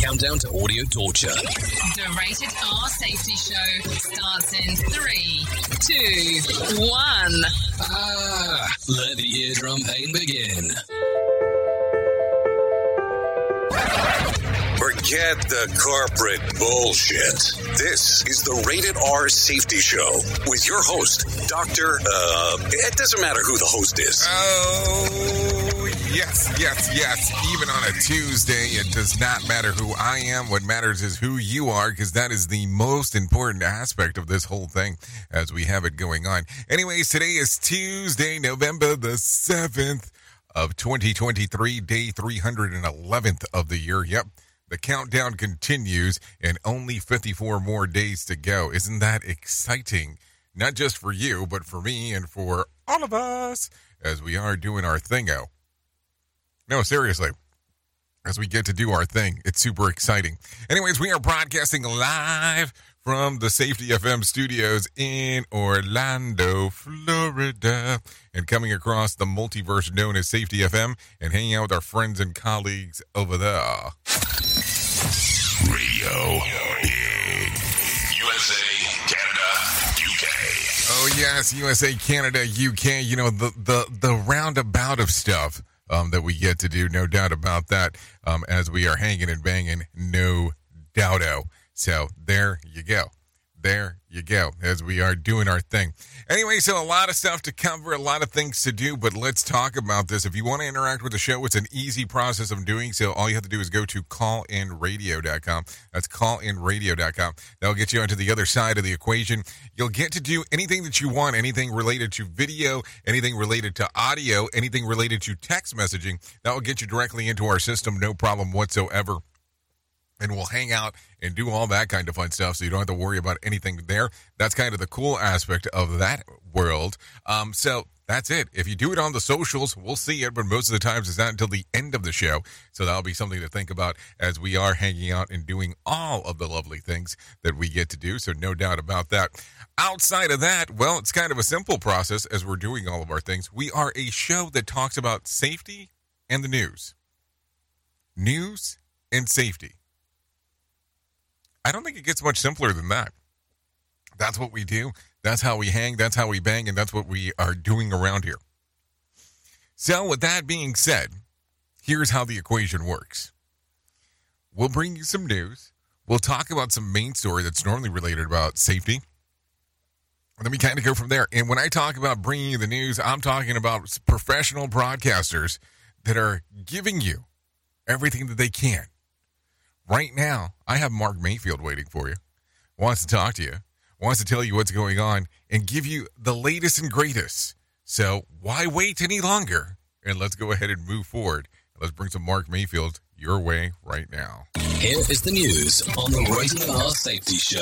Countdown to audio torture. The Rated R Safety Show starts in three, two, one. Ah, let the eardrum pain begin. Forget the corporate bullshit. This is the Rated R Safety Show with your host, Dr. Uh, it doesn't matter who the host is. Oh, yes, yes, yes. Even on a Tuesday, it does not matter who I am. What matters is who you are, because that is the most important aspect of this whole thing as we have it going on. Anyways, today is Tuesday, November the 7th of 2023, day 311th of the year. Yep. The countdown continues and only 54 more days to go. Isn't that exciting? Not just for you, but for me and for all of us as we are doing our thingo. No, seriously. As we get to do our thing, it's super exciting. Anyways, we are broadcasting live from the Safety FM studios in Orlando, Florida, and coming across the multiverse known as Safety FM and hanging out with our friends and colleagues over there. Radio in USA, Canada, UK. Oh yes, USA, Canada, UK. You know the the the roundabout of stuff um, that we get to do, no doubt about that. Um, as we are hanging and banging, no doubto. So there you go there you go as we are doing our thing. Anyway, so a lot of stuff to cover, a lot of things to do, but let's talk about this. If you want to interact with the show, it's an easy process of doing so. All you have to do is go to callinradio.com. That's callinradio.com. That'll get you onto the other side of the equation. You'll get to do anything that you want, anything related to video, anything related to audio, anything related to text messaging. That will get you directly into our system, no problem whatsoever and we'll hang out and do all that kind of fun stuff so you don't have to worry about anything there. That's kind of the cool aspect of that world. Um, so that's it. If you do it on the socials, we'll see it, but most of the times it's not until the end of the show. So that'll be something to think about as we are hanging out and doing all of the lovely things that we get to do. So no doubt about that. Outside of that, well, it's kind of a simple process as we're doing all of our things. We are a show that talks about safety and the news. News and safety I don't think it gets much simpler than that. That's what we do. That's how we hang. That's how we bang. And that's what we are doing around here. So, with that being said, here's how the equation works we'll bring you some news. We'll talk about some main story that's normally related about safety. And then we kind of go from there. And when I talk about bringing you the news, I'm talking about professional broadcasters that are giving you everything that they can Right now, I have Mark Mayfield waiting for you. Wants to talk to you, wants to tell you what's going on, and give you the latest and greatest. So why wait any longer? And let's go ahead and move forward. Let's bring some Mark Mayfield your way right now. Here is the news on the Rated R Safety Show.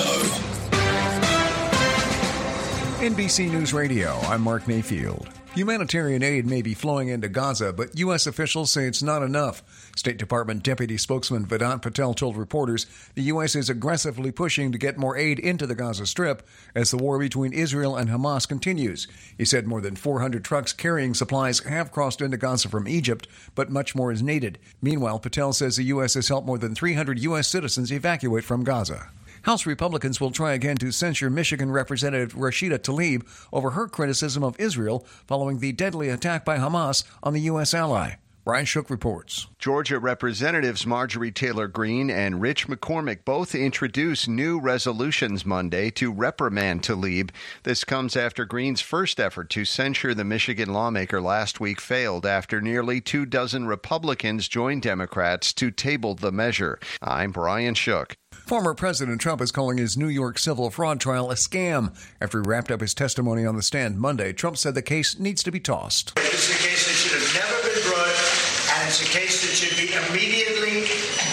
NBC News Radio, I'm Mark Mayfield. Humanitarian aid may be flowing into Gaza, but U.S. officials say it's not enough. State Department Deputy Spokesman Vedant Patel told reporters the U.S. is aggressively pushing to get more aid into the Gaza Strip as the war between Israel and Hamas continues. He said more than 400 trucks carrying supplies have crossed into Gaza from Egypt, but much more is needed. Meanwhile, Patel says the U.S. has helped more than 300 U.S. citizens evacuate from Gaza. House Republicans will try again to censure Michigan Representative Rashida Tlaib over her criticism of Israel following the deadly attack by Hamas on the U.S. ally. Brian Shook reports. Georgia Representatives Marjorie Taylor Greene and Rich McCormick both introduced new resolutions Monday to reprimand Tlaib. This comes after Greene's first effort to censure the Michigan lawmaker last week failed after nearly two dozen Republicans joined Democrats to table the measure. I'm Brian Shook. Former President Trump is calling his New York civil fraud trial a scam. After he wrapped up his testimony on the stand Monday, Trump said the case needs to be tossed. This is a case that should have never been brought, and it's a case that should be immediately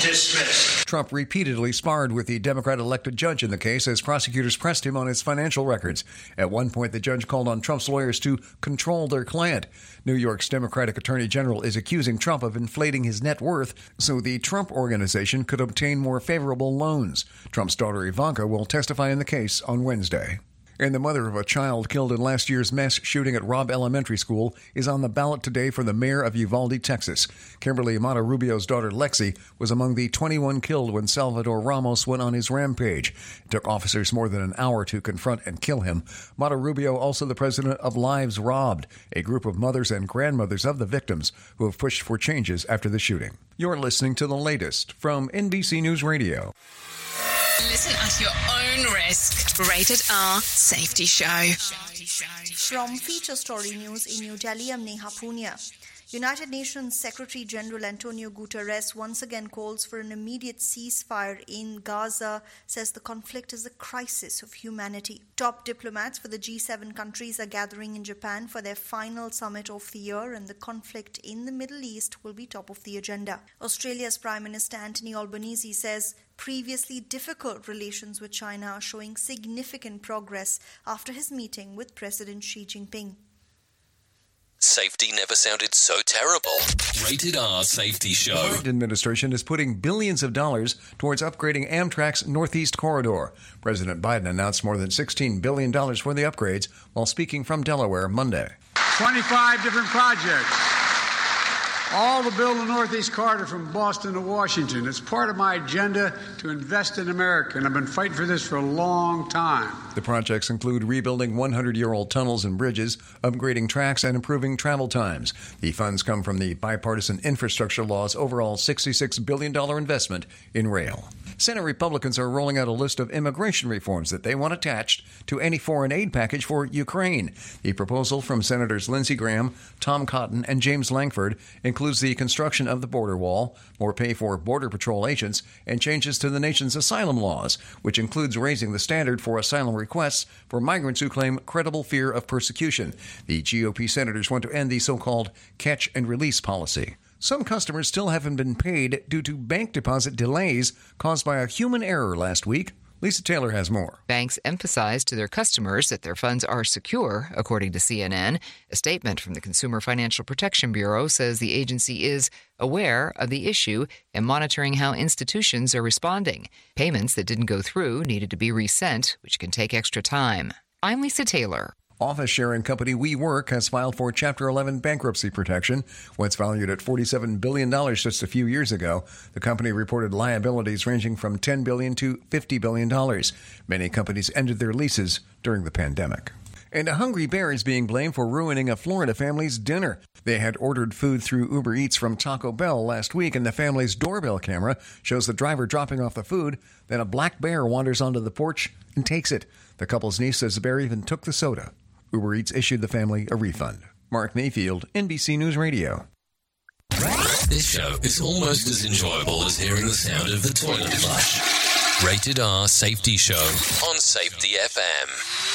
dismissed. Trump repeatedly sparred with the Democrat elected judge in the case as prosecutors pressed him on his financial records. At one point, the judge called on Trump's lawyers to control their client. New York's Democratic Attorney General is accusing Trump of inflating his net worth so the Trump organization could obtain more favorable loans. Trump's daughter Ivanka will testify in the case on Wednesday. And the mother of a child killed in last year's mass shooting at Robb Elementary School is on the ballot today for the mayor of Uvalde, Texas. Kimberly Amata Rubio's daughter Lexi was among the 21 killed when Salvador Ramos went on his rampage. It took officers more than an hour to confront and kill him. Mata Rubio, also the president of Lives Robbed, a group of mothers and grandmothers of the victims who have pushed for changes after the shooting. You're listening to the latest from NBC News Radio. Listen at your own risk. Rated R Safety Show. From Feature Story News in New Delhi, I'm Neha Punya. United Nations Secretary General Antonio Guterres once again calls for an immediate ceasefire in Gaza, says the conflict is a crisis of humanity. Top diplomats for the G7 countries are gathering in Japan for their final summit of the year, and the conflict in the Middle East will be top of the agenda. Australia's Prime Minister Anthony Albanese says previously difficult relations with China are showing significant progress after his meeting with President Xi Jinping. Safety never sounded so terrible. Rated R Safety Show. The administration is putting billions of dollars towards upgrading Amtrak's Northeast Corridor. President Biden announced more than $16 billion for the upgrades while speaking from Delaware Monday. 25 different projects all to build the Northeast Corridor from Boston to Washington. It's part of my agenda to invest in America, and I've been fighting for this for a long time. The projects include rebuilding 100 year old tunnels and bridges, upgrading tracks, and improving travel times. The funds come from the bipartisan infrastructure law's overall $66 billion investment in rail. Senate Republicans are rolling out a list of immigration reforms that they want attached to any foreign aid package for Ukraine. The proposal from Senators Lindsey Graham, Tom Cotton, and James Lankford includes the construction of the border wall, more pay for Border Patrol agents, and changes to the nation's asylum laws, which includes raising the standard for asylum requests for migrants who claim credible fear of persecution. The GOP senators want to end the so called catch and release policy. Some customers still haven't been paid due to bank deposit delays caused by a human error last week. Lisa Taylor has more. Banks emphasize to their customers that their funds are secure, according to CNN. A statement from the Consumer Financial Protection Bureau says the agency is aware of the issue and monitoring how institutions are responding. Payments that didn't go through needed to be resent, which can take extra time. I'm Lisa Taylor. Office sharing company WeWork has filed for Chapter 11 bankruptcy protection. Once valued at $47 billion just a few years ago, the company reported liabilities ranging from 10 billion to $50 billion. Many companies ended their leases during the pandemic. And a hungry bear is being blamed for ruining a Florida family's dinner. They had ordered food through Uber Eats from Taco Bell last week, and the family's doorbell camera shows the driver dropping off the food. Then a black bear wanders onto the porch and takes it. The couple's niece says the bear even took the soda. Uber Eats issued the family a refund. Mark Mayfield, NBC News Radio. This show is almost as enjoyable as hearing the sound of the toilet flush. Rated R Safety Show on Safety FM.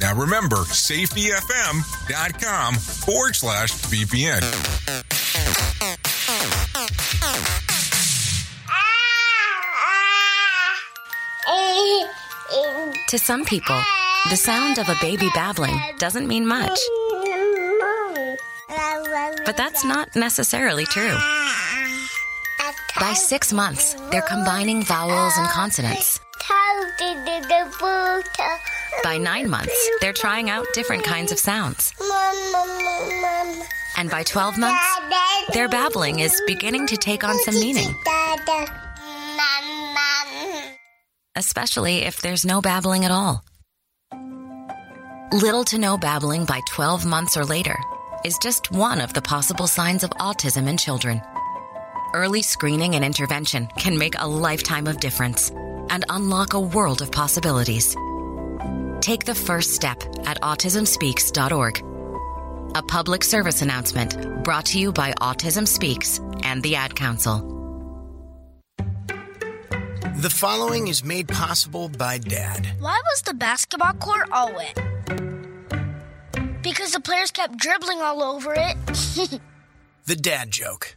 Now remember, safetyfm.com forward slash VPN. To some people, the sound of a baby babbling doesn't mean much. But that's not necessarily true. By six months, they're combining vowels and consonants. By nine months, they're trying out different kinds of sounds. And by 12 months, their babbling is beginning to take on some meaning. Especially if there's no babbling at all. Little to no babbling by 12 months or later is just one of the possible signs of autism in children. Early screening and intervention can make a lifetime of difference and unlock a world of possibilities. Take the first step at autismspeaks.org. A public service announcement brought to you by Autism Speaks and the Ad Council. The following is made possible by Dad. Why was the basketball court all wet? Because the players kept dribbling all over it. The dad joke.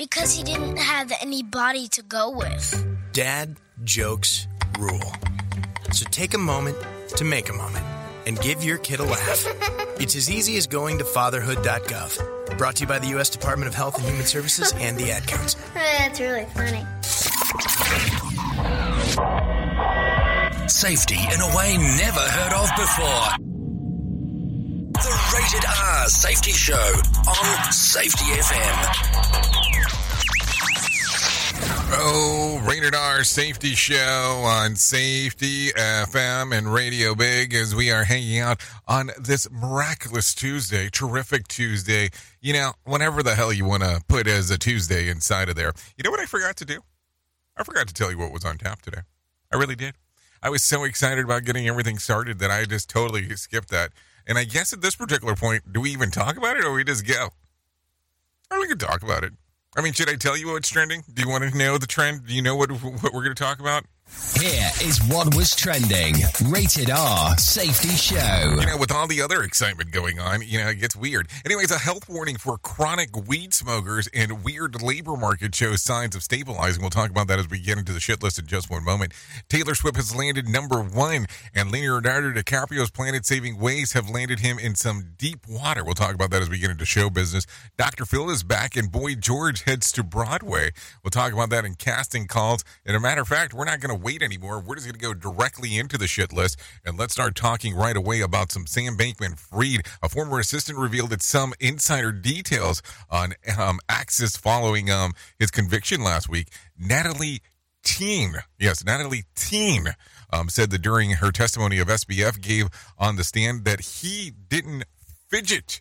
Because he didn't have any body to go with. Dad jokes rule. So take a moment to make a moment and give your kid a laugh. It's as easy as going to fatherhood.gov. Brought to you by the U.S. Department of Health and Human Services and the Ad Council. That's really funny. Safety in a way never heard of before. The Rated R Safety Show on Safety FM. Oh, Rated R Safety Show on Safety FM and Radio Big as we are hanging out on this miraculous Tuesday, terrific Tuesday. You know, whenever the hell you want to put as a Tuesday inside of there. You know what I forgot to do? I forgot to tell you what was on tap today. I really did. I was so excited about getting everything started that I just totally skipped that. And I guess at this particular point, do we even talk about it or we just go? Or we could talk about it. I mean, should I tell you what's trending? Do you want to know the trend? Do you know what what we're going to talk about? Here is what was trending. Rated R Safety Show. You know, with all the other excitement going on, you know, it gets weird. Anyways, a health warning for chronic weed smokers and weird labor market shows signs of stabilizing. We'll talk about that as we get into the shit list in just one moment. Taylor Swift has landed number one, and Leonardo DiCaprio's planet saving ways have landed him in some deep water. We'll talk about that as we get into show business. Dr. Phil is back, and Boy George heads to Broadway. We'll talk about that in casting calls. And a matter of fact, we're not going to wait anymore. We're just going to go directly into the shit list and let's start talking right away about some Sam Bankman Fried. A former assistant revealed that some insider details on um, Axis following um, his conviction last week. Natalie Tien, yes, Natalie Tien. Um, said that during her testimony of SBF gave on the stand that he didn't fidget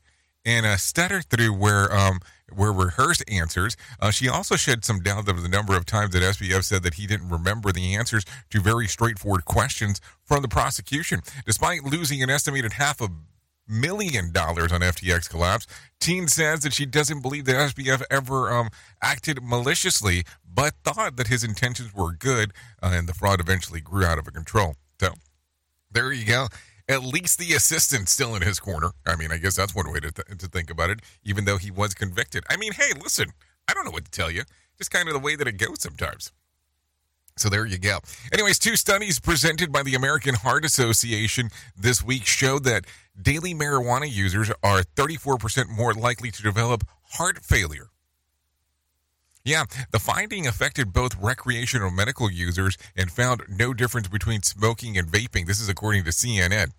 and uh, stutter through where um, were rehearsed answers. Uh, she also shed some doubt of the number of times that SBF said that he didn't remember the answers to very straightforward questions from the prosecution. Despite losing an estimated half a million dollars on FTX collapse, Tien says that she doesn't believe that SBF ever um, acted maliciously, but thought that his intentions were good, uh, and the fraud eventually grew out of control. So there you go at least the assistant's still in his corner. I mean, I guess that's one way to, th- to think about it, even though he was convicted. I mean, hey, listen, I don't know what to tell you. Just kind of the way that it goes sometimes. So there you go. Anyways, two studies presented by the American Heart Association this week showed that daily marijuana users are 34% more likely to develop heart failure. Yeah, the finding affected both recreational medical users and found no difference between smoking and vaping. This is according to CNN.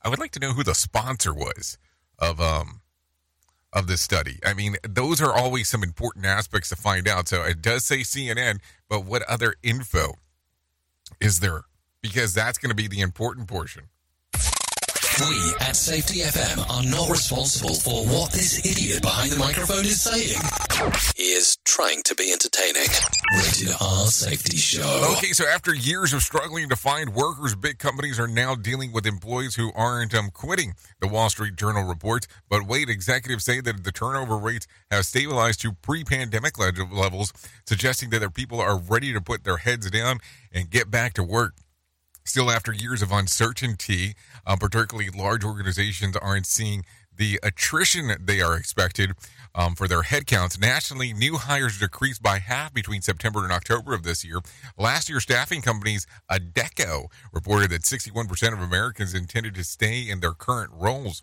I would like to know who the sponsor was of um of this study. I mean, those are always some important aspects to find out. So it does say CNN, but what other info is there? Because that's going to be the important portion. We at Safety FM are not responsible for what this idiot behind the microphone is saying. He is trying to be entertaining. Rated R Safety Show. Okay, so after years of struggling to find workers, big companies are now dealing with employees who aren't um, quitting. The Wall Street Journal reports. But wait, executives say that the turnover rates have stabilized to pre-pandemic levels, suggesting that their people are ready to put their heads down and get back to work. Still, after years of uncertainty, um, particularly large organizations aren't seeing the attrition they are expected um, for their headcounts. Nationally, new hires decreased by half between September and October of this year. Last year, staffing companies Adecco reported that 61% of Americans intended to stay in their current roles.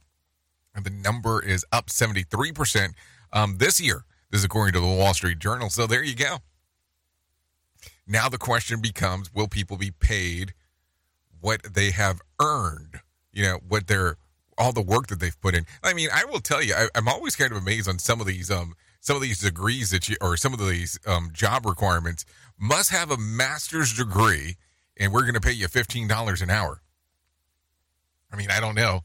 And the number is up 73% um, this year. This is according to the Wall Street Journal. So there you go. Now the question becomes will people be paid what they have earned, you know, what they're all the work that they've put in. I mean, I will tell you, I, am always kind of amazed on some of these um some of these degrees that you or some of these um job requirements must have a master's degree, and we're going to pay you fifteen dollars an hour. I mean, I don't know.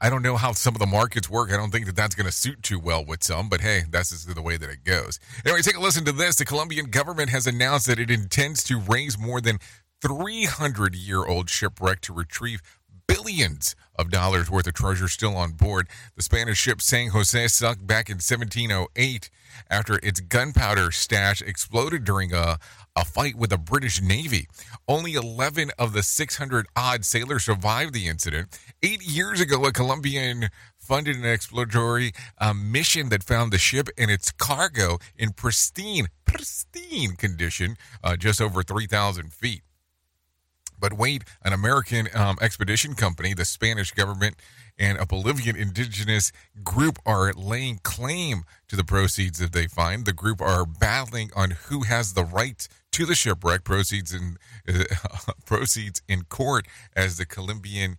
I don't know how some of the markets work. I don't think that that's going to suit too well with some, but hey, that's just the way that it goes. Anyway, take a listen to this. The Colombian government has announced that it intends to raise more than 300 year old shipwreck to retrieve billions of dollars worth of treasure still on board. The Spanish ship San Jose sunk back in 1708 after its gunpowder stash exploded during a, a fight with the British Navy. Only 11 of the 600 odd sailors survived the incident. Eight years ago, a Colombian funded an exploratory uh, mission that found the ship and its cargo in pristine, pristine condition, uh, just over 3,000 feet. But wait, an American um, expedition company, the Spanish government, and a Bolivian indigenous group are laying claim to the proceeds that they find. The group are battling on who has the right to the shipwreck proceeds in uh, proceeds in court as the Colombian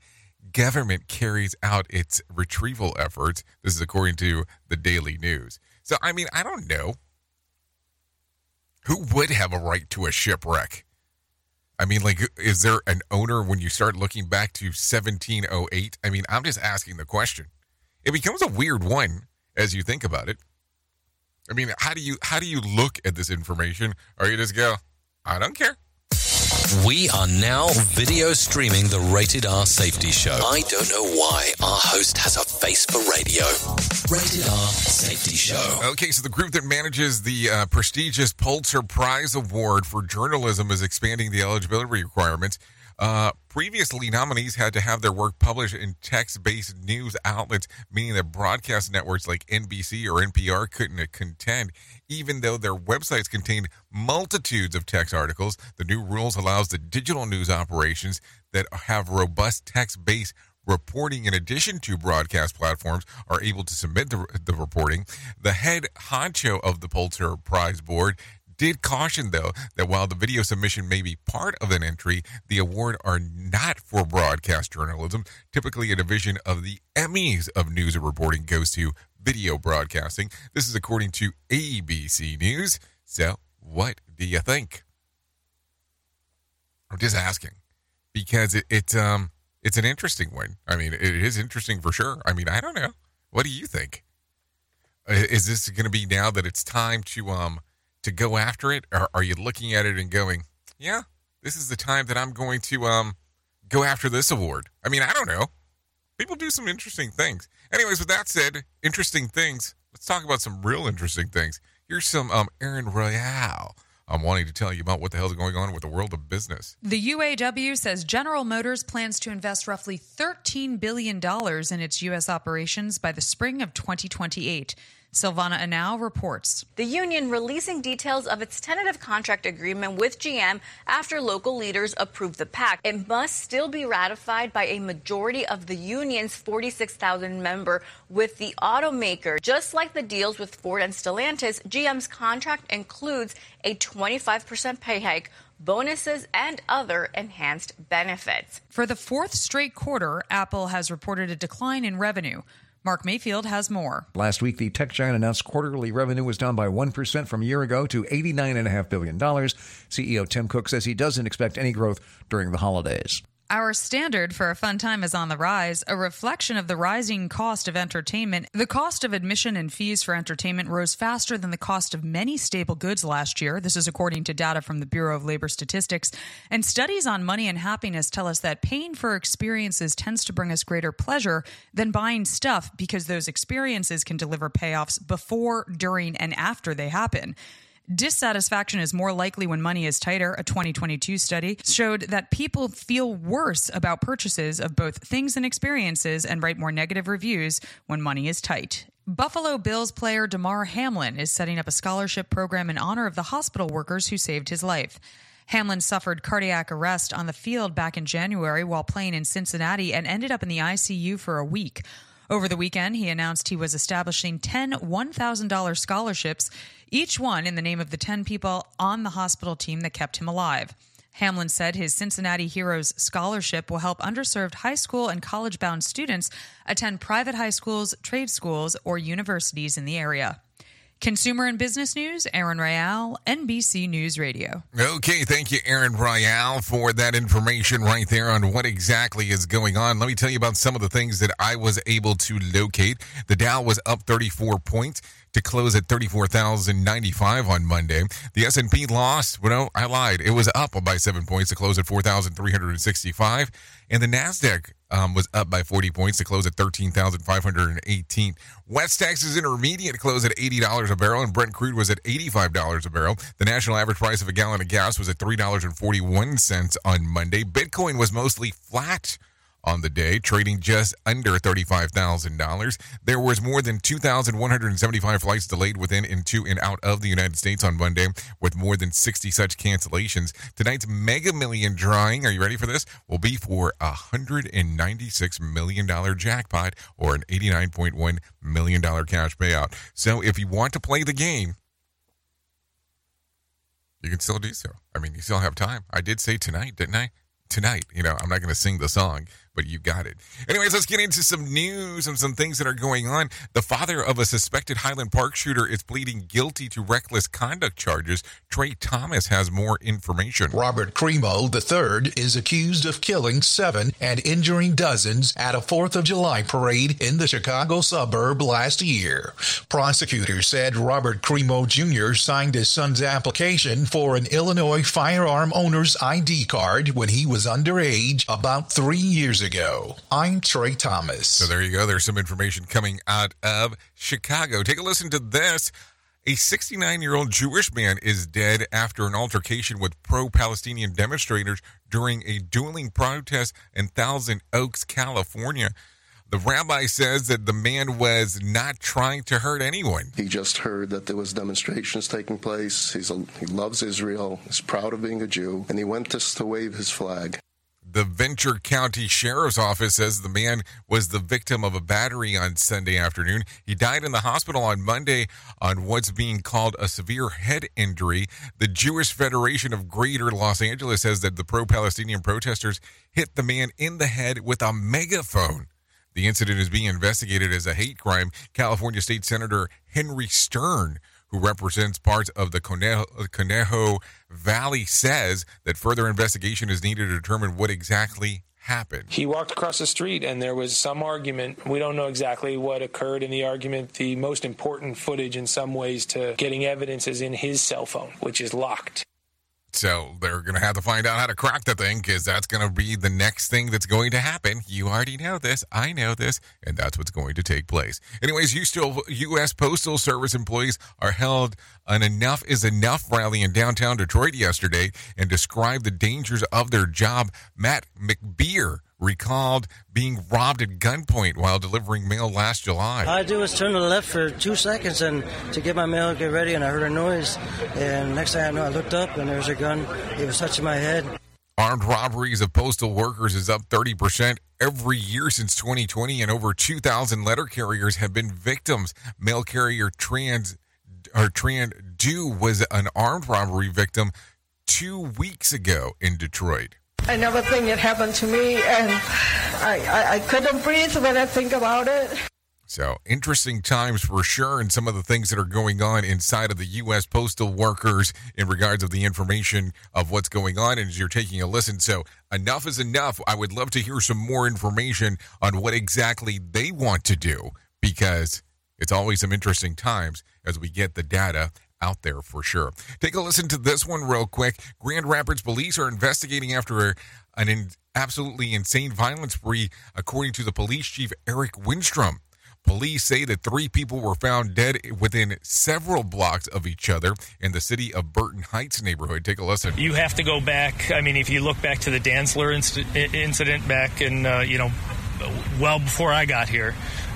government carries out its retrieval efforts. This is according to the Daily News. So I mean, I don't know who would have a right to a shipwreck. I mean, like, is there an owner when you start looking back to 1708? I mean, I'm just asking the question. It becomes a weird one as you think about it. I mean, how do you how do you look at this information? Or you just go, I don't care. We are now video streaming the Rated R Safety Show. I don't know why our host has a face for radio. Rated R Safety Show. Okay, so the group that manages the uh, prestigious Pulitzer Prize Award for journalism is expanding the eligibility requirements. Uh, previously, nominees had to have their work published in text based news outlets, meaning that broadcast networks like NBC or NPR couldn't contend. Even though their websites contained multitudes of text articles, the new rules allows the digital news operations that have robust text based reporting in addition to broadcast platforms are able to submit the, the reporting. The head honcho of the Pulitzer Prize Board did caution, though, that while the video submission may be part of an entry, the award are not for broadcast journalism. Typically, a division of the Emmys of news and reporting goes to video broadcasting. This is according to ABC News. So, what do you think? I'm just asking because it, it um it's an interesting one. I mean, it is interesting for sure. I mean, I don't know. What do you think? Is this going to be now that it's time to um to go after it? Or are you looking at it and going, yeah, this is the time that I'm going to um go after this award? I mean, I don't know. People do some interesting things. Anyways, with that said, interesting things. Let's talk about some real interesting things. Here's some um Aaron Royale. I'm wanting to tell you about what the hell's going on with the world of business. The UAW says General Motors plans to invest roughly $13 billion in its U.S. operations by the spring of 2028. Silvana Anao reports. The union releasing details of its tentative contract agreement with GM after local leaders approved the pact. It must still be ratified by a majority of the union's 46,000 member with the automaker. Just like the deals with Ford and Stellantis, GM's contract includes a 25% pay hike bonuses, and other enhanced benefits. For the fourth straight quarter, Apple has reported a decline in revenue. Mark Mayfield has more. Last week, the tech giant announced quarterly revenue was down by 1% from a year ago to $89.5 billion. CEO Tim Cook says he doesn't expect any growth during the holidays. Our standard for a fun time is on the rise, a reflection of the rising cost of entertainment. The cost of admission and fees for entertainment rose faster than the cost of many staple goods last year. This is according to data from the Bureau of Labor Statistics. And studies on money and happiness tell us that paying for experiences tends to bring us greater pleasure than buying stuff because those experiences can deliver payoffs before, during, and after they happen. Dissatisfaction is more likely when money is tighter. A 2022 study showed that people feel worse about purchases of both things and experiences and write more negative reviews when money is tight. Buffalo Bills player Damar Hamlin is setting up a scholarship program in honor of the hospital workers who saved his life. Hamlin suffered cardiac arrest on the field back in January while playing in Cincinnati and ended up in the ICU for a week. Over the weekend, he announced he was establishing 10 $1,000 scholarships, each one in the name of the 10 people on the hospital team that kept him alive. Hamlin said his Cincinnati Heroes Scholarship will help underserved high school and college bound students attend private high schools, trade schools, or universities in the area. Consumer and business news, Aaron Royale, NBC News Radio. Okay, thank you, Aaron Royale, for that information right there on what exactly is going on. Let me tell you about some of the things that I was able to locate. The Dow was up 34 points to close at 34,095 on Monday. The S&P lost, well, no, I lied. It was up by 7 points to close at 4,365 and the Nasdaq um, was up by 40 points to close at 13,518. West Texas Intermediate closed at $80 a barrel, and Brent crude was at $85 a barrel. The national average price of a gallon of gas was at $3.41 on Monday. Bitcoin was mostly flat on the day, trading just under $35,000. There was more than 2,175 flights delayed within and to and out of the United States on Monday, with more than 60 such cancellations. Tonight's Mega Million drawing, are you ready for this? Will be for a $196 million jackpot or an $89.1 million cash payout. So if you want to play the game, you can still do so. I mean, you still have time. I did say tonight, didn't I? Tonight, you know, I'm not going to sing the song, but you got it. Anyways, let's get into some news and some things that are going on. The father of a suspected Highland Park shooter is pleading guilty to reckless conduct charges. Trey Thomas has more information. Robert Crimo III is accused of killing seven and injuring dozens at a 4th of July parade in the Chicago suburb last year. Prosecutors said Robert Crimo Jr. signed his son's application for an Illinois firearm owner's ID card when he was underage about three years ago. I'm Trey Thomas. So there you go. There's some information coming out of Chicago. Take a listen to this. A 69 year old Jewish man is dead after an altercation with pro Palestinian demonstrators during a dueling protest in Thousand Oaks, California. The rabbi says that the man was not trying to hurt anyone. He just heard that there was demonstrations taking place. He's a, he loves Israel. He's proud of being a Jew, and he went just to wave his flag. The Ventura County Sheriff's Office says the man was the victim of a battery on Sunday afternoon. He died in the hospital on Monday on what's being called a severe head injury. The Jewish Federation of Greater Los Angeles says that the pro Palestinian protesters hit the man in the head with a megaphone. The incident is being investigated as a hate crime. California State Senator Henry Stern who represents parts of the Conejo, Conejo, Valley, says that further investigation is needed to determine what exactly happened. He walked across the street and there was some argument. We don't know exactly what occurred in the argument. The most important footage, in some ways, to getting evidence is in his cell phone, which is locked. So they're going to have to find out how to crack the thing because that's going to be the next thing that's going to happen. You already know this. I know this. And that's what's going to take place. Anyways, you still, U.S. Postal Service employees are held an Enough is Enough rally in downtown Detroit yesterday and described the dangers of their job. Matt McBeer recalled being robbed at gunpoint while delivering mail last July. All I do is turn to the left for two seconds and to get my mail, get ready, and I heard a noise. And next thing I know, I looked up and there was a gun. It was touching my head. Armed robberies of postal workers is up 30% every year since 2020, and over 2,000 letter carriers have been victims. Mail carrier Trans or Tran Do was an armed robbery victim two weeks ago in Detroit. I never think it happened to me, and I, I, I couldn't breathe when I think about it. So, interesting times for sure, and some of the things that are going on inside of the U.S. postal workers in regards of the information of what's going on. And as you're taking a listen, so enough is enough. I would love to hear some more information on what exactly they want to do because it's always some interesting times as we get the data out there for sure. Take a listen to this one real quick. Grand Rapids police are investigating after an in, absolutely insane violence spree, according to the police chief Eric Winstrom. Police say that three people were found dead within several blocks of each other in the city of Burton Heights neighborhood. Take a listen. You have to go back. I mean, if you look back to the Dantzler inc- incident back in, uh, you know, well before I got here,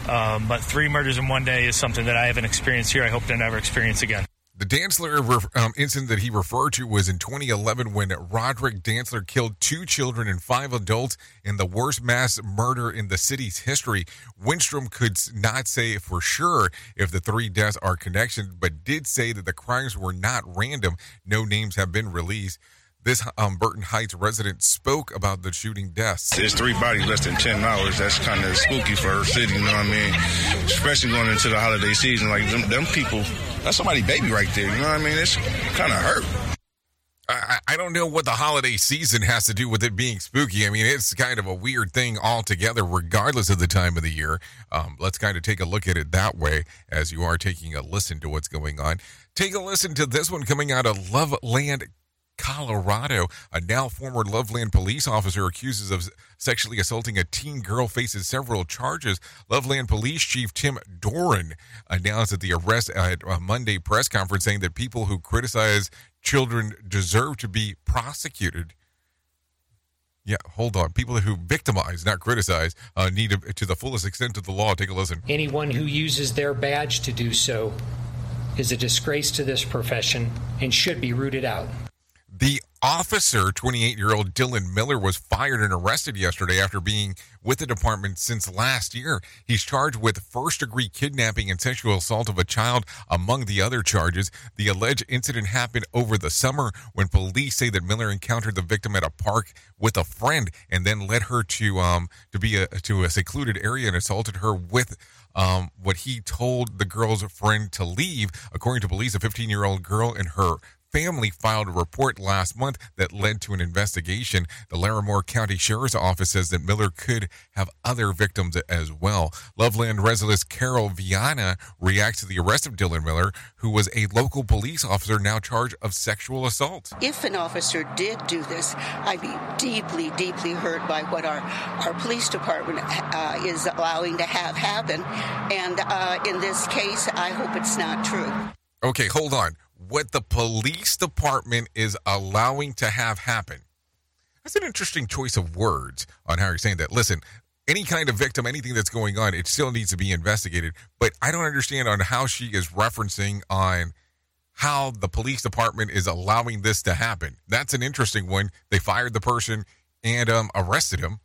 um, but three murders in one day is something that I haven't experienced here. I hope to never experience again. The Dantzler um, incident that he referred to was in 2011 when Roderick Dantzler killed two children and five adults in the worst mass murder in the city's history. Winstrom could not say for sure if the three deaths are connected, but did say that the crimes were not random. No names have been released. This um, Burton Heights resident spoke about the shooting deaths. There's three bodies less than 10 hours. That's kind of spooky for our city, you know what I mean? Especially going into the holiday season. Like, them, them people, that's somebody baby right there, you know what I mean? It's kind of hurt. I, I don't know what the holiday season has to do with it being spooky. I mean, it's kind of a weird thing altogether, regardless of the time of the year. Um, let's kind of take a look at it that way as you are taking a listen to what's going on. Take a listen to this one coming out of Loveland, Colorado. A now former Loveland police officer accuses of sexually assaulting a teen girl faces several charges. Loveland Police Chief Tim Doran announced at the arrest at a Monday press conference saying that people who criticize children deserve to be prosecuted. Yeah, hold on. People who victimize, not criticize, uh, need to, to the fullest extent of the law. Take a listen. Anyone who uses their badge to do so is a disgrace to this profession and should be rooted out. The officer, 28 year old Dylan Miller, was fired and arrested yesterday after being with the department since last year. He's charged with first degree kidnapping and sexual assault of a child, among the other charges. The alleged incident happened over the summer when police say that Miller encountered the victim at a park with a friend and then led her to um to be a to a secluded area and assaulted her with um, what he told the girl's friend to leave. According to police, a 15 year old girl and her family filed a report last month that led to an investigation. The Larimer County Sheriff's Office says that Miller could have other victims as well. Loveland resident Carol Viana reacts to the arrest of Dylan Miller, who was a local police officer now charged of sexual assault. If an officer did do this, I'd be deeply, deeply hurt by what our, our police department uh, is allowing to have happen. And uh, in this case, I hope it's not true. Okay, hold on what the police department is allowing to have happen. That's an interesting choice of words on how you're saying that. Listen, any kind of victim, anything that's going on, it still needs to be investigated. But I don't understand on how she is referencing on how the police department is allowing this to happen. That's an interesting one. They fired the person and um, arrested him.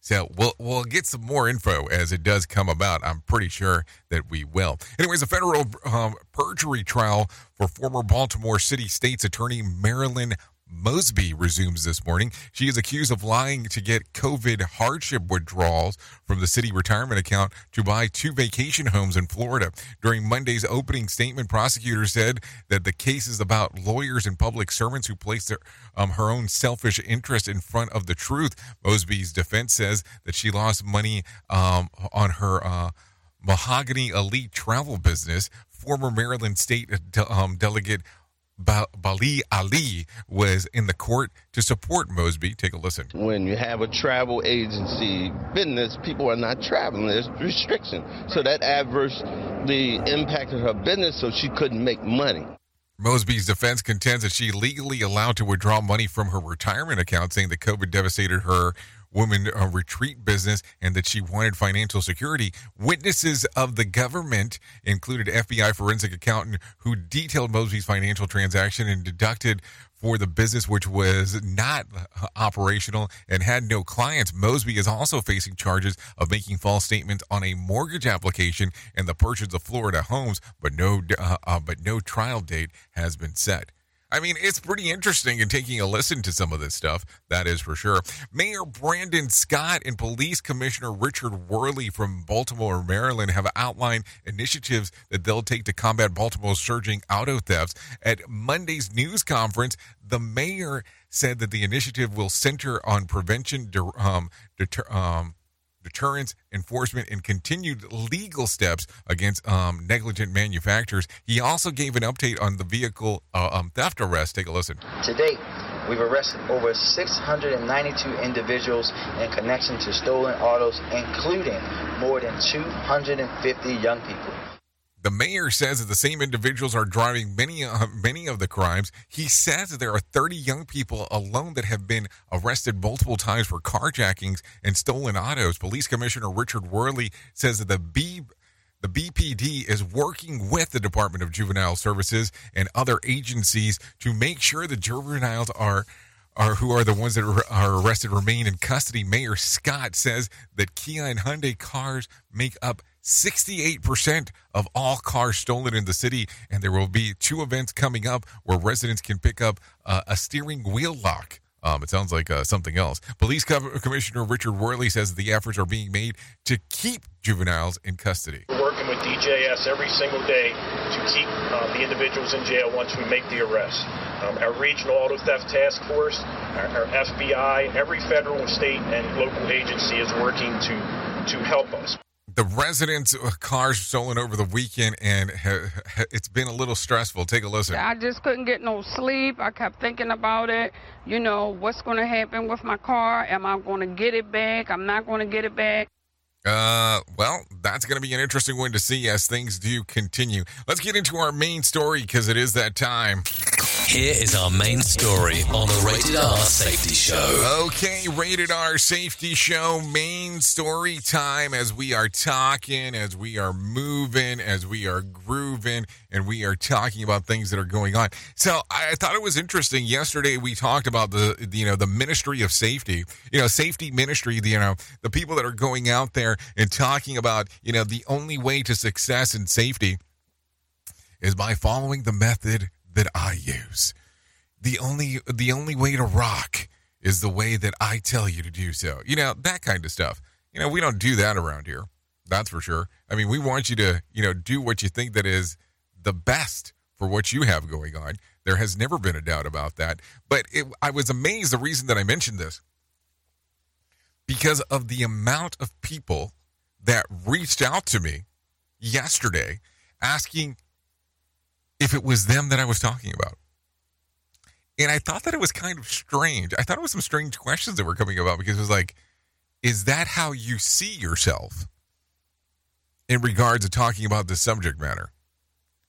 So we'll we'll get some more info as it does come about. I'm pretty sure that we will. Anyways, a federal um, perjury trial for former Baltimore City State's Attorney Marilyn Mosby resumes this morning. She is accused of lying to get COVID hardship withdrawals from the city retirement account to buy two vacation homes in Florida. During Monday's opening statement, prosecutors said that the case is about lawyers and public servants who placed their, um, her own selfish interest in front of the truth. Mosby's defense says that she lost money um, on her. Uh, Mahogany Elite Travel Business. Former Maryland State uh, um, Delegate Bali Ali was in the court to support Mosby. Take a listen. When you have a travel agency business, people are not traveling. There's restriction. So that adversely impacted her business, so she couldn't make money. Mosby's defense contends that she legally allowed to withdraw money from her retirement account, saying that COVID devastated her woman uh, retreat business and that she wanted financial security. Witnesses of the government included FBI forensic accountant who detailed Mosby's financial transaction and deducted for the business which was not uh, operational and had no clients. Mosby is also facing charges of making false statements on a mortgage application and the purchase of Florida homes, but no uh, uh, but no trial date has been set. I mean, it's pretty interesting in taking a listen to some of this stuff, that is for sure. Mayor Brandon Scott and Police Commissioner Richard Worley from Baltimore, Maryland have outlined initiatives that they'll take to combat Baltimore's surging auto thefts. At Monday's news conference, the mayor said that the initiative will center on prevention, um, deter, um, deterrence, enforcement, and continued legal steps against um, negligent manufacturers. He also gave an update on the vehicle uh, um, theft arrest. Take a listen. To date, we've arrested over 692 individuals in connection to stolen autos, including more than 250 young people. The mayor says that the same individuals are driving many uh, many of the crimes. He says that there are 30 young people alone that have been arrested multiple times for carjackings and stolen autos. Police Commissioner Richard Worley says that the B the BPD is working with the Department of Juvenile Services and other agencies to make sure the juveniles are are who are the ones that are, are arrested remain in custody. Mayor Scott says that Kia and Hyundai cars make up 68% of all cars stolen in the city, and there will be two events coming up where residents can pick up uh, a steering wheel lock. Um, it sounds like uh, something else. Police Co- Commissioner Richard Worley says the efforts are being made to keep juveniles in custody. We're working with DJS every single day to keep uh, the individuals in jail once we make the arrest. Um, our regional auto theft task force, our, our FBI, every federal, state, and local agency is working to to help us the residents' cars stolen over the weekend, and it's been a little stressful. Take a listen. I just couldn't get no sleep. I kept thinking about it. You know, what's going to happen with my car? Am I going to get it back? I'm not going to get it back. Uh, well, that's going to be an interesting one to see as things do continue. Let's get into our main story because it is that time. Here is our main story on the Rated R Safety Show. Okay, Rated R Safety Show, main story time as we are talking, as we are moving, as we are grooving, and we are talking about things that are going on. So I thought it was interesting. Yesterday we talked about the you know the Ministry of Safety, you know, safety ministry, the, you know, the people that are going out there and talking about you know the only way to success and safety is by following the method that I use. The only the only way to rock is the way that I tell you to do so. You know, that kind of stuff. You know, we don't do that around here. That's for sure. I mean, we want you to, you know, do what you think that is the best for what you have going on. There has never been a doubt about that. But it, I was amazed the reason that I mentioned this because of the amount of people that reached out to me yesterday asking if it was them that I was talking about. And I thought that it was kind of strange. I thought it was some strange questions that were coming about because it was like, is that how you see yourself in regards to talking about this subject matter?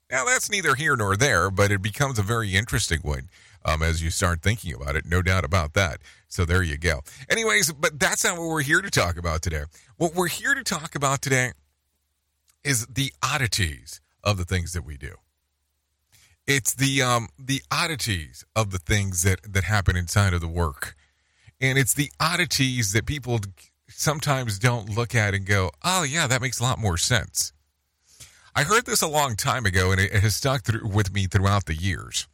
Now, that's neither here nor there, but it becomes a very interesting one um, as you start thinking about it. No doubt about that. So there you go. Anyways, but that's not what we're here to talk about today. What we're here to talk about today is the oddities of the things that we do. It's the um, the oddities of the things that that happen inside of the work, and it's the oddities that people sometimes don't look at and go, "Oh yeah, that makes a lot more sense." I heard this a long time ago, and it has stuck through, with me throughout the years.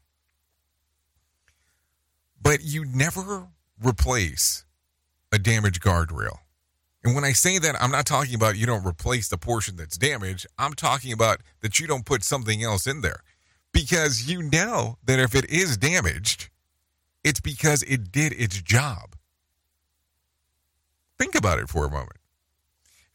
But you never replace a damaged guardrail. And when I say that, I'm not talking about you don't replace the portion that's damaged. I'm talking about that you don't put something else in there. Because you know that if it is damaged, it's because it did its job. Think about it for a moment.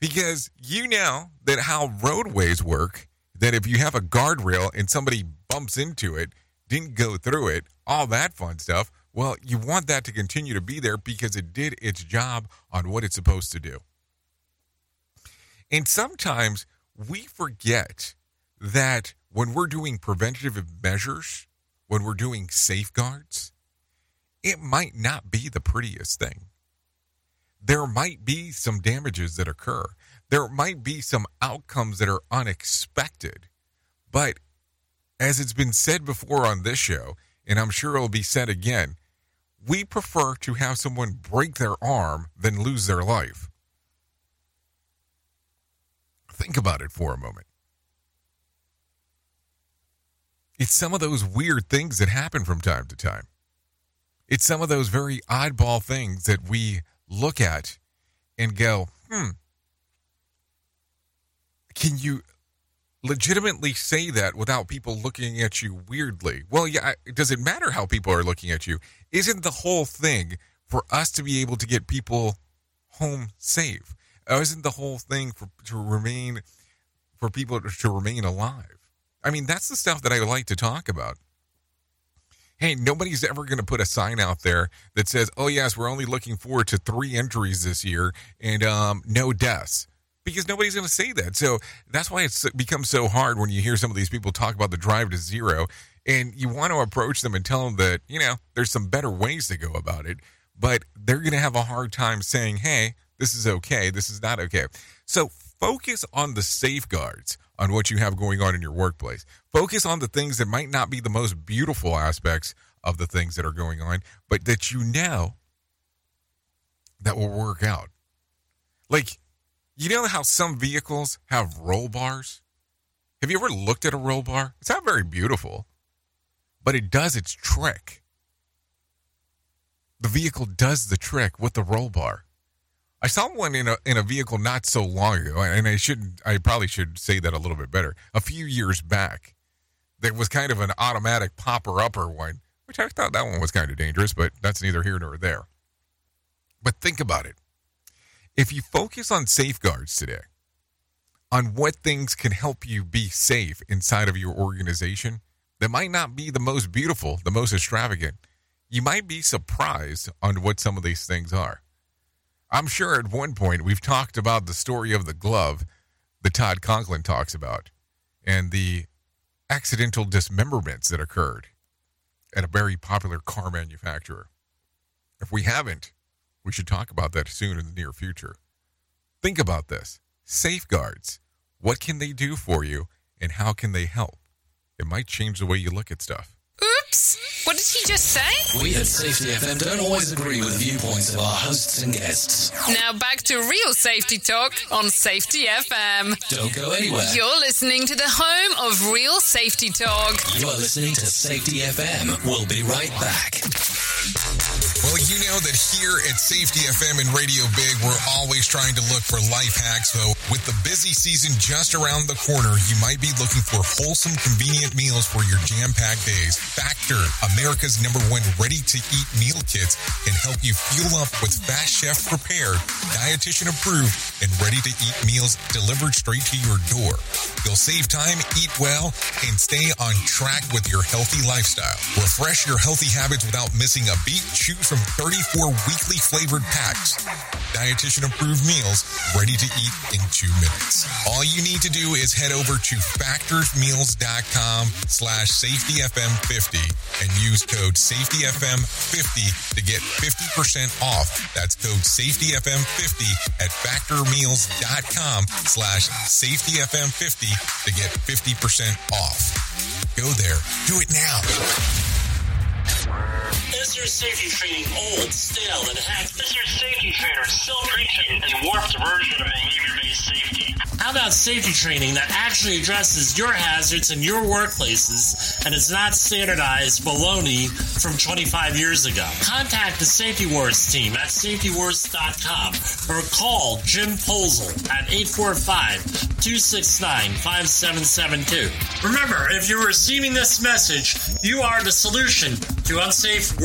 Because you know that how roadways work, that if you have a guardrail and somebody bumps into it, didn't go through it, all that fun stuff, well, you want that to continue to be there because it did its job on what it's supposed to do. And sometimes we forget that when we're doing preventative measures, when we're doing safeguards, it might not be the prettiest thing. There might be some damages that occur. There might be some outcomes that are unexpected. But as it's been said before on this show, and I'm sure it'll be said again, we prefer to have someone break their arm than lose their life. Think about it for a moment. It's some of those weird things that happen from time to time. It's some of those very oddball things that we look at and go, hmm, can you legitimately say that without people looking at you weirdly? Well, yeah, does it matter how people are looking at you? Isn't the whole thing for us to be able to get people home safe? Uh, isn't the whole thing for to remain for people to remain alive? I mean, that's the stuff that I like to talk about. Hey, nobody's ever going to put a sign out there that says, "Oh yes, we're only looking forward to three entries this year and um, no deaths." Because nobody's going to say that. So that's why it's become so hard when you hear some of these people talk about the drive to zero and you want to approach them and tell them that, you know, there's some better ways to go about it, but they're going to have a hard time saying, hey, this is okay, this is not okay. So focus on the safeguards on what you have going on in your workplace. Focus on the things that might not be the most beautiful aspects of the things that are going on, but that you know that will work out. Like, you know how some vehicles have roll bars? Have you ever looked at a roll bar? It's not very beautiful, but it does its trick. The vehicle does the trick with the roll bar. I saw one in a in a vehicle not so long ago, and I shouldn't. I probably should say that a little bit better. A few years back, there was kind of an automatic popper upper one, which I thought that one was kind of dangerous, but that's neither here nor there. But think about it. If you focus on safeguards today, on what things can help you be safe inside of your organization, that might not be the most beautiful, the most extravagant, you might be surprised on what some of these things are. I'm sure at one point we've talked about the story of the glove that Todd Conklin talks about and the accidental dismemberments that occurred at a very popular car manufacturer. If we haven't, we should talk about that soon in the near future. Think about this safeguards. What can they do for you and how can they help? It might change the way you look at stuff. Oops! What did he just say? We at Safety FM don't always agree with the viewpoints of our hosts and guests. Now back to real safety talk on Safety FM. Don't go anywhere. You're listening to the home of real safety talk. You are listening to Safety FM. We'll be right back. Well, you know that here at Safety FM and Radio Big, we're always trying to look for life hacks, though. With the busy season just around the corner, you might be looking for wholesome, convenient meals for your jam packed days. Factor, America's number one ready to eat meal kits, can help you fuel up with fast chef prepared, dietitian approved, and ready to eat meals delivered straight to your door. You'll save time, eat well, and stay on track with your healthy lifestyle. Refresh your healthy habits without missing a beat. Choose from 34 weekly flavored packs. Dietitian approved meals ready to eat in two minutes. All you need to do is head over to factorsmeals.com slash safetyfm50 and use code safetyfm50 to get 50% off. That's code safetyfm50 at factormeals.com slash safetyfm50 to get 50% off. Go there. Do it now. Is safety training old, stale, and hacked? Is safety trainer still preaching a warped version of behavior-based safety? How about safety training that actually addresses your hazards in your workplaces and is not standardized baloney from 25 years ago? Contact the Safety Wars team at safetywars.com or call Jim Posel at 845-269-5772. Remember, if you're receiving this message, you are the solution to unsafe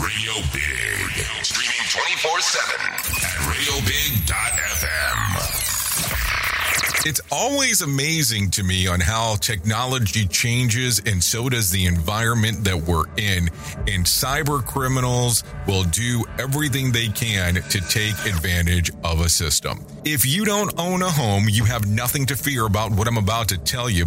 Radio Big. Streaming 24 7 at radiobig.fm. It's always amazing to me on how technology changes and so does the environment that we're in. And cyber criminals will do everything they can to take advantage of a system. If you don't own a home, you have nothing to fear about what I'm about to tell you.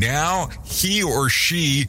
Now he or she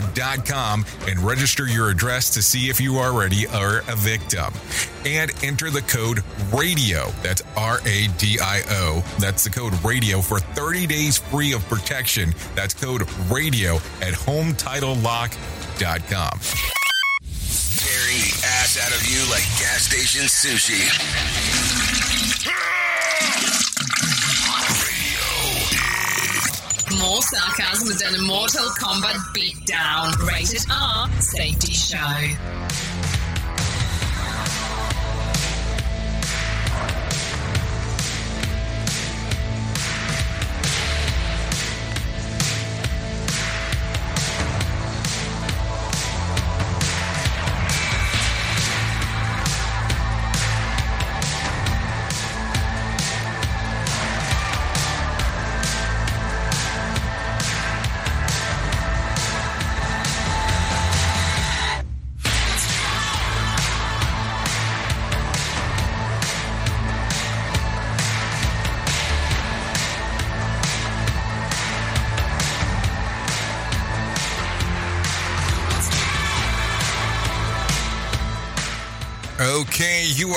hometitlelock.com and register your address to see if you already are a victim. And enter the code RADIO. That's R A D I O. That's the code RADIO for 30 days free of protection. That's code RADIO at hometitlelock.com. Tearing the ass out of you like gas station sushi. Sarcasm and an Mortal Kombat beatdown. Rated R. Safety Show.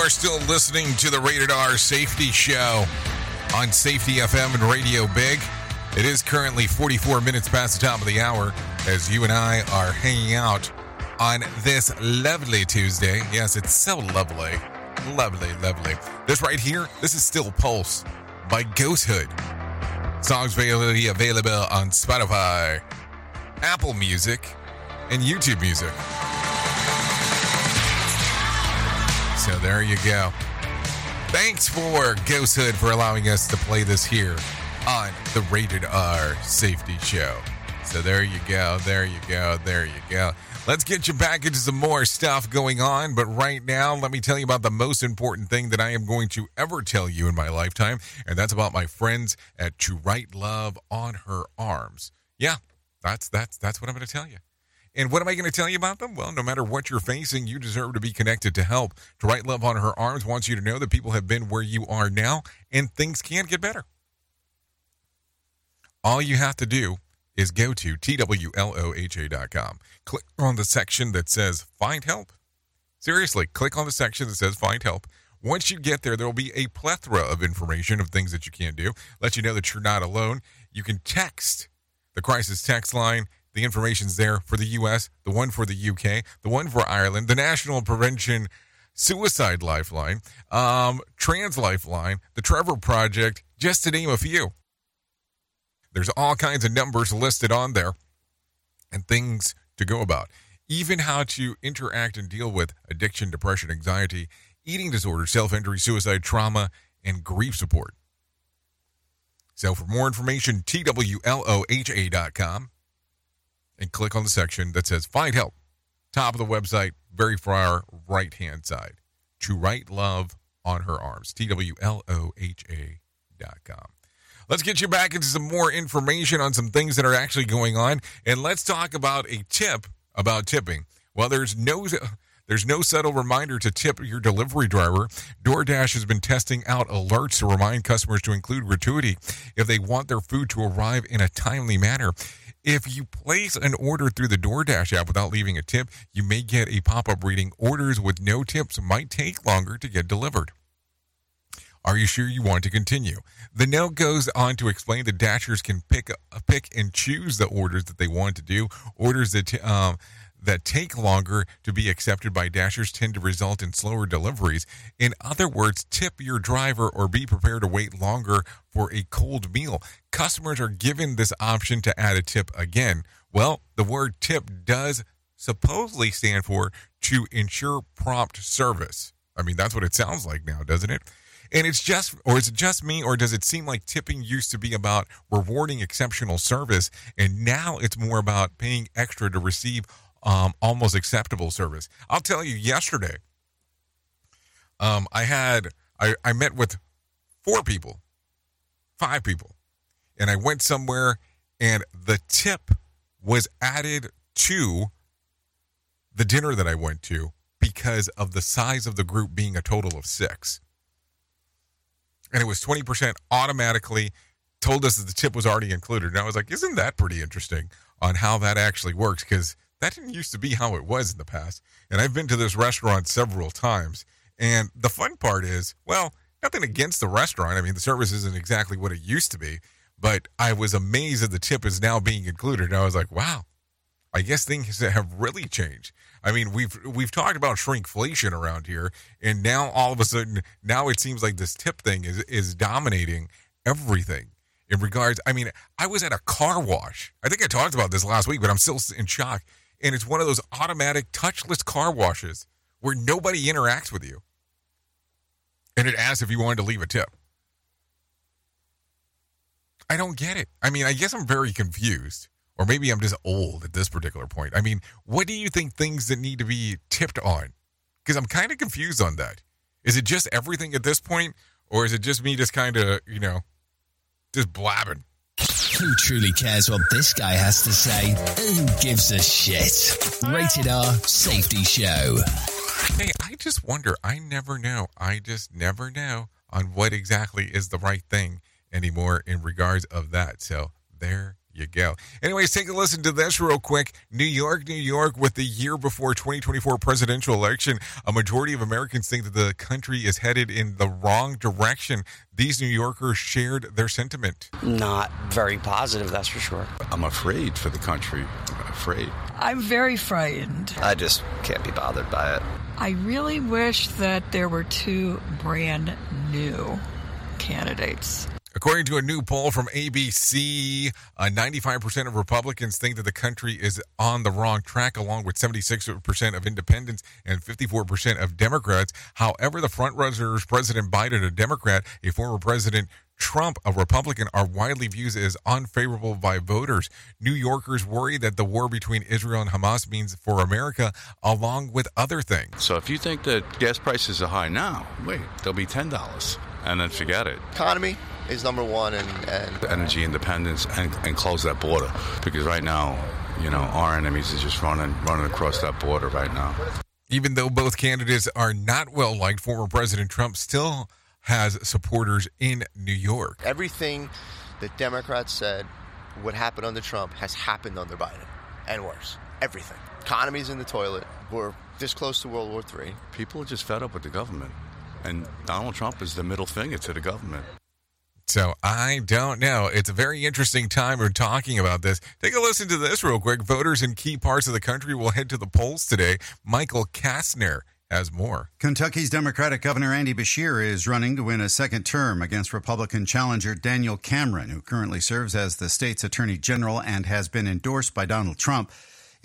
Are still listening to the Rated R Safety Show on Safety FM and Radio Big. It is currently 44 minutes past the top of the hour as you and I are hanging out on this lovely Tuesday. Yes, it's so lovely. Lovely, lovely. This right here, this is still Pulse by Ghosthood. Songs availability available on Spotify, Apple Music, and YouTube Music. So there you go. Thanks for Ghost Hood for allowing us to play this here on the Rated R Safety Show. So there you go, there you go, there you go. Let's get you back into some more stuff going on. But right now, let me tell you about the most important thing that I am going to ever tell you in my lifetime, and that's about my friends at To Write Love on Her Arms. Yeah, that's that's that's what I'm going to tell you. And what am I going to tell you about them? Well, no matter what you're facing, you deserve to be connected to help. To Write Love on Her Arms wants you to know that people have been where you are now and things can get better. All you have to do is go to twloha.com. Click on the section that says Find Help. Seriously, click on the section that says Find Help. Once you get there, there will be a plethora of information of things that you can do. Let you know that you're not alone. You can text the crisis text line the information's there for the U.S., the one for the U.K., the one for Ireland, the National Prevention Suicide Lifeline, um, Trans Lifeline, the Trevor Project, just to name a few. There's all kinds of numbers listed on there and things to go about. Even how to interact and deal with addiction, depression, anxiety, eating disorder, self injury, suicide, trauma, and grief support. So, for more information, TWLOHA.com and click on the section that says Find Help. Top of the website, very far right hand side. To Write Love on Her Arms. T W L O H A dot com. Let's get you back into some more information on some things that are actually going on. And let's talk about a tip about tipping. Well, there's no. There's no subtle reminder to tip your delivery driver. DoorDash has been testing out alerts to remind customers to include gratuity if they want their food to arrive in a timely manner. If you place an order through the DoorDash app without leaving a tip, you may get a pop up reading orders with no tips might take longer to get delivered. Are you sure you want to continue? The note goes on to explain that dashers can pick pick and choose the orders that they want to do. Orders that um, that take longer to be accepted by dashers tend to result in slower deliveries. In other words, tip your driver or be prepared to wait longer for a cold meal. Customers are given this option to add a tip again. Well, the word tip does supposedly stand for to ensure prompt service. I mean, that's what it sounds like now, doesn't it? And it's just, or is it just me, or does it seem like tipping used to be about rewarding exceptional service, and now it's more about paying extra to receive um, almost acceptable service? I'll tell you, yesterday, um, I had, I, I met with four people, five people, and I went somewhere, and the tip was added to the dinner that I went to because of the size of the group being a total of six and it was 20% automatically told us that the tip was already included. And I was like, isn't that pretty interesting on how that actually works? Because that didn't used to be how it was in the past. And I've been to this restaurant several times. And the fun part is, well, nothing against the restaurant. I mean, the service isn't exactly what it used to be, but I was amazed that the tip is now being included. And I was like, wow, I guess things have really changed. I mean, we've we've talked about shrinkflation around here, and now all of a sudden, now it seems like this tip thing is is dominating everything. in regards. I mean, I was at a car wash. I think I talked about this last week, but I'm still in shock. And it's one of those automatic touchless car washes where nobody interacts with you. And it asks if you wanted to leave a tip. I don't get it. I mean, I guess I'm very confused. Or maybe I'm just old at this particular point. I mean, what do you think things that need to be tipped on? Because I'm kind of confused on that. Is it just everything at this point? Or is it just me just kind of, you know, just blabbing? Who truly cares what this guy has to say? Who gives a shit? Rated R Safety Show. Hey, I just wonder. I never know. I just never know on what exactly is the right thing anymore in regards of that. So there you go. Anyways, take a listen to this real quick. New York, New York, with the year before 2024 presidential election, a majority of Americans think that the country is headed in the wrong direction. These New Yorkers shared their sentiment. Not very positive, that's for sure. I'm afraid for the country. I'm afraid. I'm very frightened. I just can't be bothered by it. I really wish that there were two brand new candidates. According to a new poll from ABC, uh, 95% of Republicans think that the country is on the wrong track, along with 76% of independents and 54% of Democrats. However, the frontrunners, President Biden, a Democrat, a former President Trump, a Republican, are widely viewed as unfavorable by voters. New Yorkers worry that the war between Israel and Hamas means for America, along with other things. So if you think that gas prices are high now, wait, they'll be $10 and then forget it. Economy is number one and, and energy independence and, and close that border because right now, you know, our enemies is just running running across that border right now. Even though both candidates are not well liked, former President Trump still has supporters in New York. Everything that Democrats said would happen under Trump has happened under Biden, and worse. Everything. Economy's in the toilet. We're this close to World War III. People are just fed up with the government, and Donald Trump is the middle finger to the government. So I don't know. It's a very interesting time we're talking about this. Take a listen to this real quick. Voters in key parts of the country will head to the polls today. Michael Kastner has more. Kentucky's Democratic Governor Andy Beshear is running to win a second term against Republican challenger Daniel Cameron, who currently serves as the state's attorney general and has been endorsed by Donald Trump.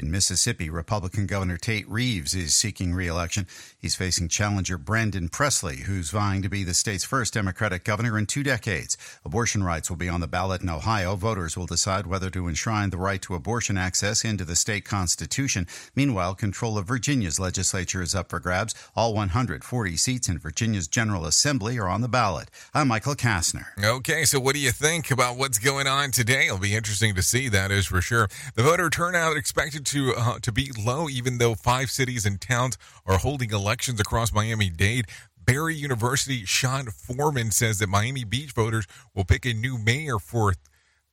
In Mississippi, Republican Governor Tate Reeves is seeking reelection. He's facing challenger Brandon Presley, who's vying to be the state's first Democratic governor in two decades. Abortion rights will be on the ballot in Ohio. Voters will decide whether to enshrine the right to abortion access into the state constitution. Meanwhile, control of Virginia's legislature is up for grabs. All 140 seats in Virginia's General Assembly are on the ballot. I'm Michael Kastner. Okay, so what do you think about what's going on today? It'll be interesting to see, that is for sure. The voter turnout expected to uh, to be low, even though five cities and towns are holding elections across Miami Dade. Barry University Sean Foreman says that Miami Beach voters will pick a new mayor for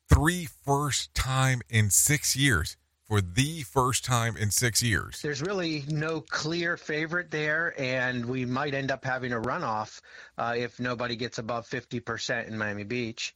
three first time in six years. For the first time in six years. There's really no clear favorite there, and we might end up having a runoff uh, if nobody gets above 50% in Miami Beach.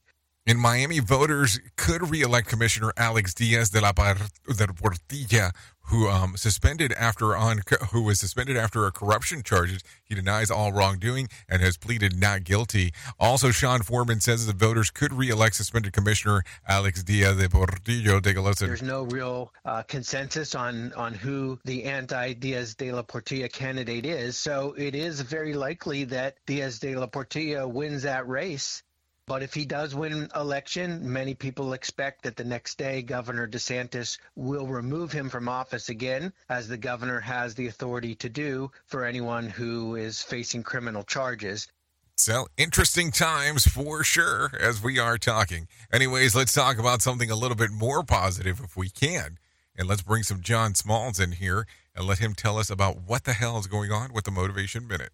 In Miami, voters could reelect Commissioner Alex Diaz de la, de Portilla, who um, suspended after on who was suspended after a corruption charges. He denies all wrongdoing and has pleaded not guilty. Also, Sean Foreman says the voters could reelect suspended Commissioner Alex Diaz de Portilla. Take a. There's no real uh, consensus on on who the anti Diaz de la Portilla candidate is, so it is very likely that Diaz de la Portilla wins that race. But if he does win election, many people expect that the next day Governor DeSantis will remove him from office again, as the governor has the authority to do for anyone who is facing criminal charges. So, interesting times for sure as we are talking. Anyways, let's talk about something a little bit more positive if we can. And let's bring some John Smalls in here and let him tell us about what the hell is going on with the Motivation Minute.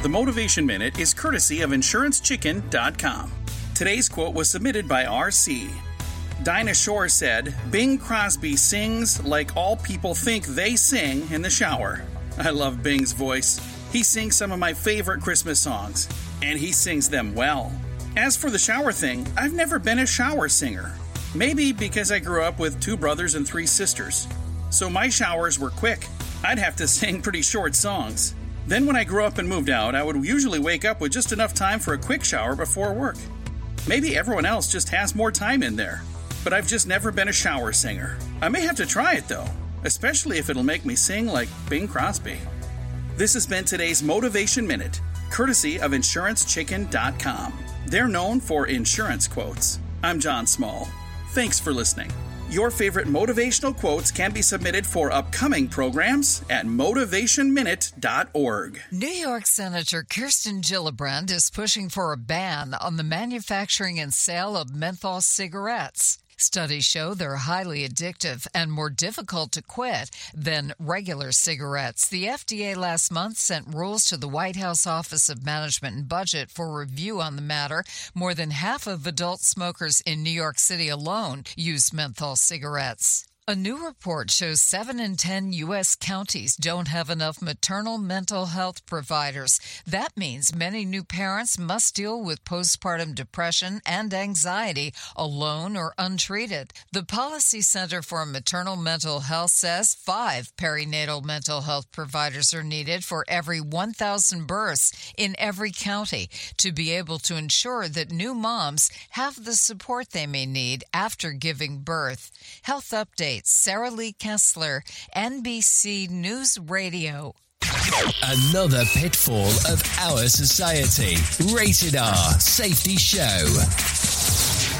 The Motivation Minute is courtesy of InsuranceChicken.com. Today's quote was submitted by RC. Dinah Shore said, Bing Crosby sings like all people think they sing in the shower. I love Bing's voice. He sings some of my favorite Christmas songs, and he sings them well. As for the shower thing, I've never been a shower singer. Maybe because I grew up with two brothers and three sisters. So my showers were quick. I'd have to sing pretty short songs. Then, when I grew up and moved out, I would usually wake up with just enough time for a quick shower before work. Maybe everyone else just has more time in there. But I've just never been a shower singer. I may have to try it though, especially if it'll make me sing like Bing Crosby. This has been today's Motivation Minute, courtesy of InsuranceChicken.com. They're known for insurance quotes. I'm John Small. Thanks for listening. Your favorite motivational quotes can be submitted for upcoming programs at motivationminute.org. New York Senator Kirsten Gillibrand is pushing for a ban on the manufacturing and sale of menthol cigarettes. Studies show they're highly addictive and more difficult to quit than regular cigarettes. The FDA last month sent rules to the White House Office of Management and Budget for review on the matter. More than half of adult smokers in New York City alone use menthol cigarettes. A new report shows 7 in 10 U.S. counties don't have enough maternal mental health providers. That means many new parents must deal with postpartum depression and anxiety alone or untreated. The Policy Center for Maternal Mental Health says five perinatal mental health providers are needed for every 1,000 births in every county to be able to ensure that new moms have the support they may need after giving birth. Health Update Sarah Lee Kessler, NBC News Radio. Another pitfall of our society. Rated R Safety Show.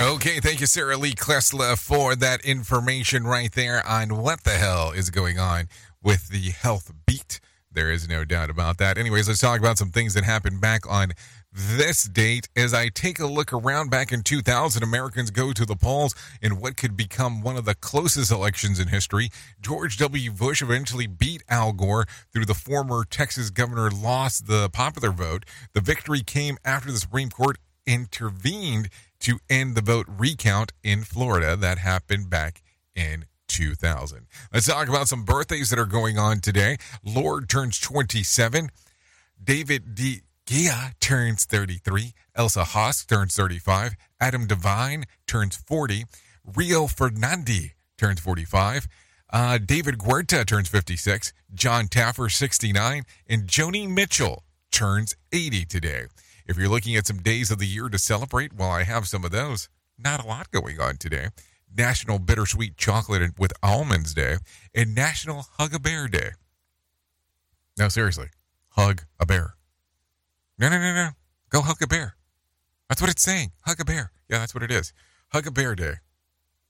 Okay, thank you, Sarah Lee Klesla, for that information right there on what the hell is going on with the health beat. There is no doubt about that. Anyways, let's talk about some things that happened back on this date. As I take a look around back in 2000, Americans go to the polls in what could become one of the closest elections in history. George W. Bush eventually beat Al Gore through the former Texas governor lost the popular vote. The victory came after the Supreme Court intervened to end the vote recount in Florida. That happened back in 2000. Let's talk about some birthdays that are going on today. Lorde turns 27. David de Gea turns 33. Elsa Hosk turns 35. Adam DeVine turns 40. Rio Ferdinandi turns 45. Uh, David Guetta turns 56. Jon Taffer 69. And Joni Mitchell turns 80 today. If you're looking at some days of the year to celebrate, well, I have some of those. Not a lot going on today. National Bittersweet Chocolate with Almonds Day and National Hug a Bear Day. No, seriously, hug a bear. No, no, no, no. Go hug a bear. That's what it's saying. Hug a bear. Yeah, that's what it is. Hug a bear day.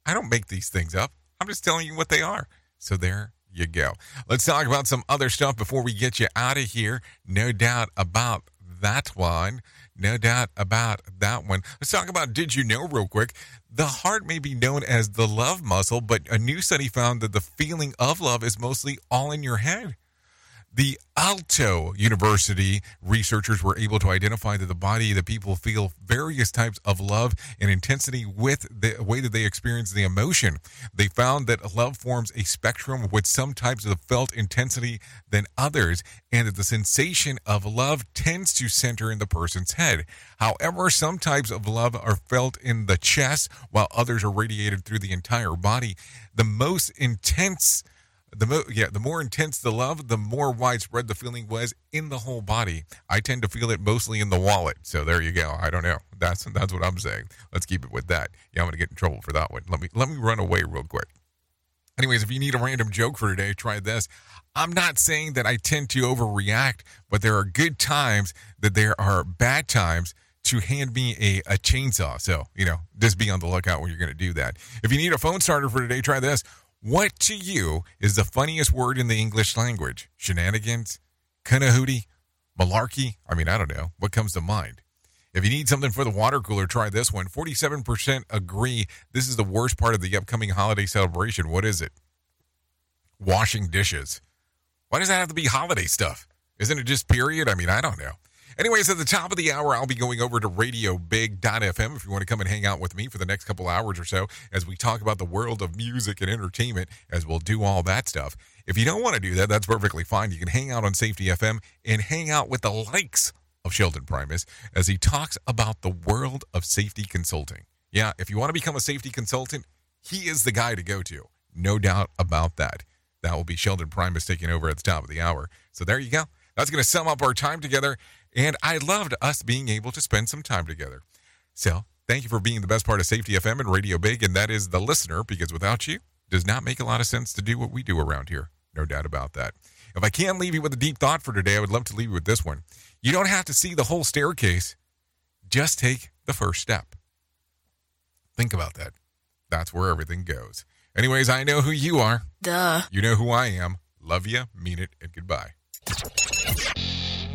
I don't make these things up. I'm just telling you what they are. So there you go. Let's talk about some other stuff before we get you out of here. No doubt about that one. No doubt about that one. Let's talk about Did You Know real quick. The heart may be known as the love muscle, but a new study found that the feeling of love is mostly all in your head. The Aalto University researchers were able to identify that the body that people feel various types of love and intensity with the way that they experience the emotion. They found that love forms a spectrum with some types of felt intensity than others, and that the sensation of love tends to center in the person's head. However, some types of love are felt in the chest, while others are radiated through the entire body. The most intense the mo- yeah, the more intense the love, the more widespread the feeling was in the whole body. I tend to feel it mostly in the wallet. So there you go. I don't know. That's that's what I'm saying. Let's keep it with that. Yeah, I'm gonna get in trouble for that one. Let me let me run away real quick. Anyways, if you need a random joke for today, try this. I'm not saying that I tend to overreact, but there are good times that there are bad times to hand me a, a chainsaw. So, you know, just be on the lookout when you're going to do that. If you need a phone starter for today, try this. What to you is the funniest word in the English language? Shenanigans? Cunahootie? Malarkey? I mean, I don't know. What comes to mind? If you need something for the water cooler, try this one. 47% agree this is the worst part of the upcoming holiday celebration. What is it? Washing dishes. Why does that have to be holiday stuff? Isn't it just period? I mean, I don't know. Anyways, at the top of the hour, I'll be going over to RadioBig.fm if you want to come and hang out with me for the next couple hours or so as we talk about the world of music and entertainment as we'll do all that stuff. If you don't want to do that, that's perfectly fine. You can hang out on Safety FM and hang out with the likes of Sheldon Primus as he talks about the world of safety consulting. Yeah, if you want to become a safety consultant, he is the guy to go to. No doubt about that. That will be Sheldon Primus taking over at the top of the hour. So there you go. That's going to sum up our time together. And I loved us being able to spend some time together. So Thank you for being the best part of Safety FM and Radio Big, and that is the listener, because without you, it does not make a lot of sense to do what we do around here. No doubt about that. If I can leave you with a deep thought for today, I would love to leave you with this one. You don't have to see the whole staircase, just take the first step. Think about that. That's where everything goes. Anyways, I know who you are. Duh. You know who I am. Love you, mean it, and goodbye.